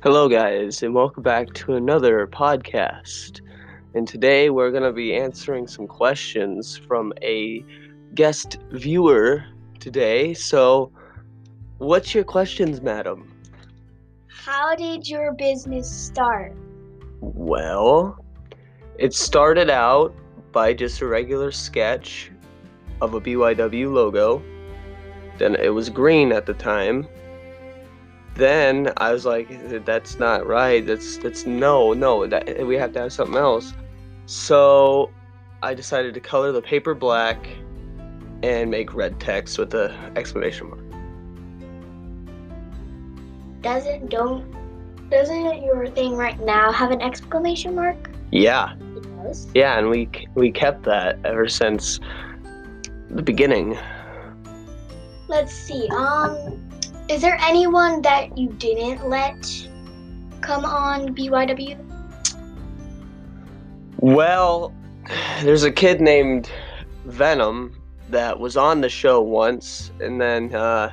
Hello, guys, and welcome back to another podcast. And today we're going to be answering some questions from a guest viewer today. So, what's your questions, madam? How did your business start? Well, it started out by just a regular sketch of a BYW logo. Then it was green at the time. Then I was like, "That's not right. That's that's no, no. That we have to have something else." So I decided to color the paper black and make red text with the exclamation mark. Doesn't don't doesn't your thing right now have an exclamation mark? Yeah, It does. yeah, and we we kept that ever since the beginning. Let's see. Um, is there anyone that you didn't let come on BYW? Well, there's a kid named Venom that was on the show once, and then uh,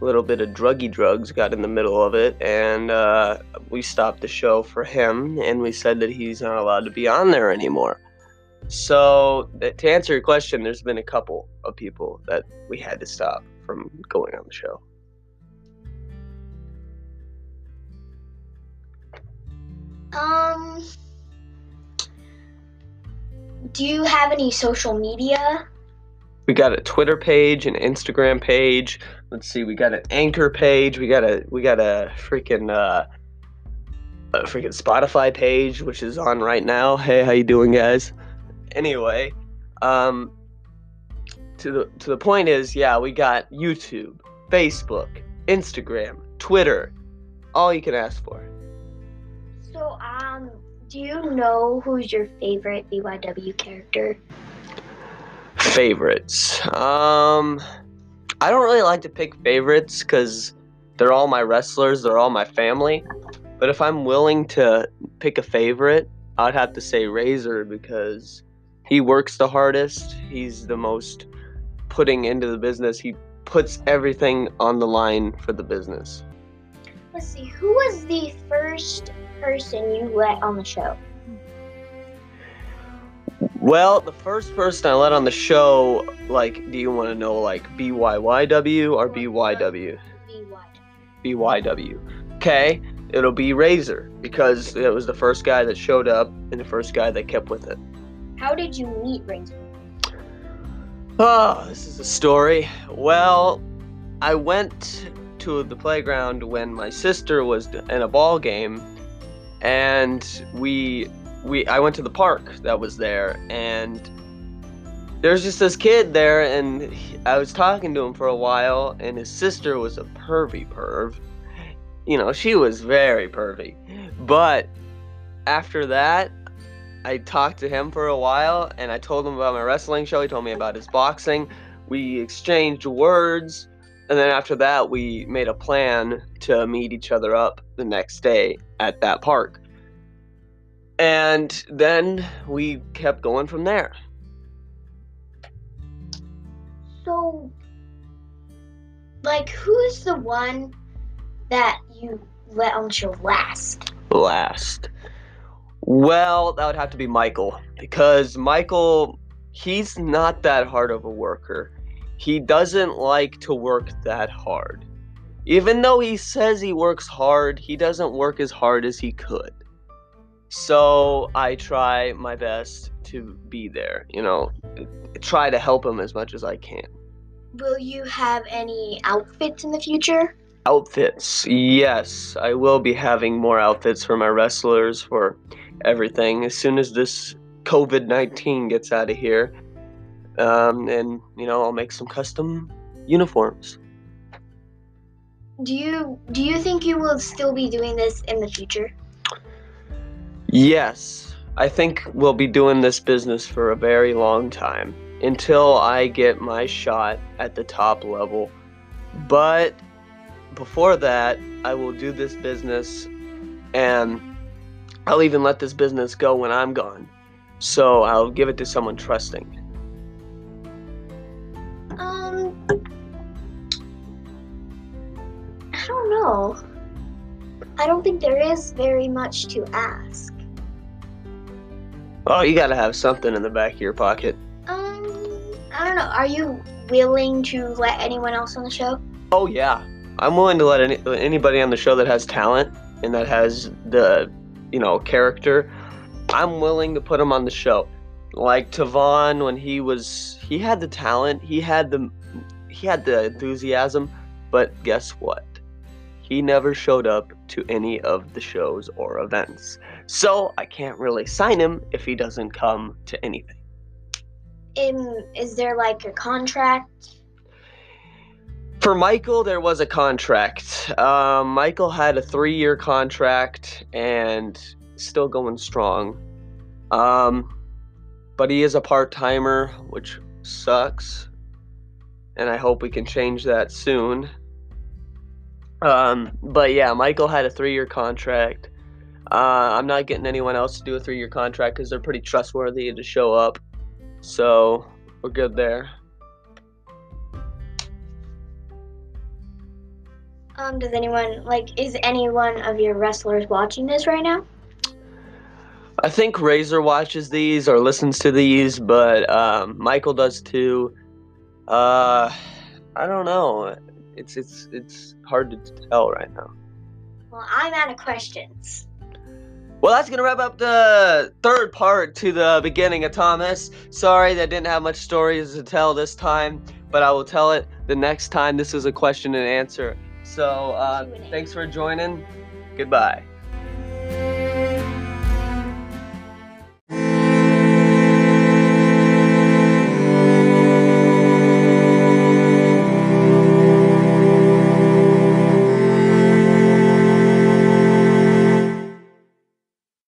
a little bit of druggy drugs got in the middle of it, and uh, we stopped the show for him, and we said that he's not allowed to be on there anymore. So, to answer your question, there's been a couple of people that we had to stop from going on the show. Do you have any social media? we got a Twitter page, an Instagram page. Let's see, we got an Anchor page. We got a we got a freaking uh, a freaking Spotify page, which is on right now. Hey, how you doing, guys? Anyway, um, to the to the point is, yeah, we got YouTube, Facebook, Instagram, Twitter, all you can ask for. So, um, do you know who's your favorite BYW character? Favorites. Um, I don't really like to pick favorites because they're all my wrestlers, they're all my family. But if I'm willing to pick a favorite, I'd have to say Razor because he works the hardest. He's the most putting into the business. He puts everything on the line for the business. Let's see. Who was the first person you let on the show? Well, the first person I let on the show, like, do you want to know, like, BYYW or BYW? BYW. BYW. Okay, it'll be Razor because it was the first guy that showed up and the first guy that kept with it. How did you meet Razor? Oh, this is a story. Well, I went to the playground when my sister was in a ball game, and we we I went to the park that was there, and there's just this kid there, and he- I was talking to him for a while, and his sister was a pervy perv. You know, she was very pervy, but after that, I talked to him for a while and I told him about my wrestling show. He told me about his boxing. We exchanged words. And then after that, we made a plan to meet each other up the next day at that park. And then we kept going from there. So, like, who's the one that you let on show last? Last. Well, that would have to be Michael. Because Michael, he's not that hard of a worker. He doesn't like to work that hard. Even though he says he works hard, he doesn't work as hard as he could. So I try my best to be there, you know, try to help him as much as I can. Will you have any outfits in the future? Outfits. Yes, I will be having more outfits for my wrestlers for everything as soon as this COVID 19 gets out of here. Um, and, you know, I'll make some custom uniforms. Do you do you think you will still be doing this in the future? Yes, I think we'll be doing this business for a very long time until I get my shot at the top level. But before that, I will do this business and I'll even let this business go when I'm gone. So I'll give it to someone trusting. I don't know. I don't think there is very much to ask. Oh, you gotta have something in the back of your pocket. Um, I don't know. Are you willing to let anyone else on the show? Oh yeah, I'm willing to let any, anybody on the show that has talent and that has the, you know, character. I'm willing to put them on the show. Like Tavon, when he was, he had the talent, he had the, he had the enthusiasm, but guess what? He never showed up to any of the shows or events. So I can't really sign him if he doesn't come to anything. Um, is there like a contract? For Michael, there was a contract. Um, Michael had a three year contract and still going strong. Um, but he is a part timer, which sucks. And I hope we can change that soon. Um, but yeah, Michael had a three year contract. Uh, I'm not getting anyone else to do a three year contract because they're pretty trustworthy to show up. So we're good there. Um, does anyone like is any one of your wrestlers watching this right now? I think Razor watches these or listens to these, but um, Michael does too. Uh, I don't know. It's it's it's hard to tell right now. Well, I'm out of questions. Well, that's gonna wrap up the third part to the beginning of Thomas. Sorry that didn't have much stories to tell this time, but I will tell it the next time. This is a question and answer. So, uh, thanks for joining. Goodbye.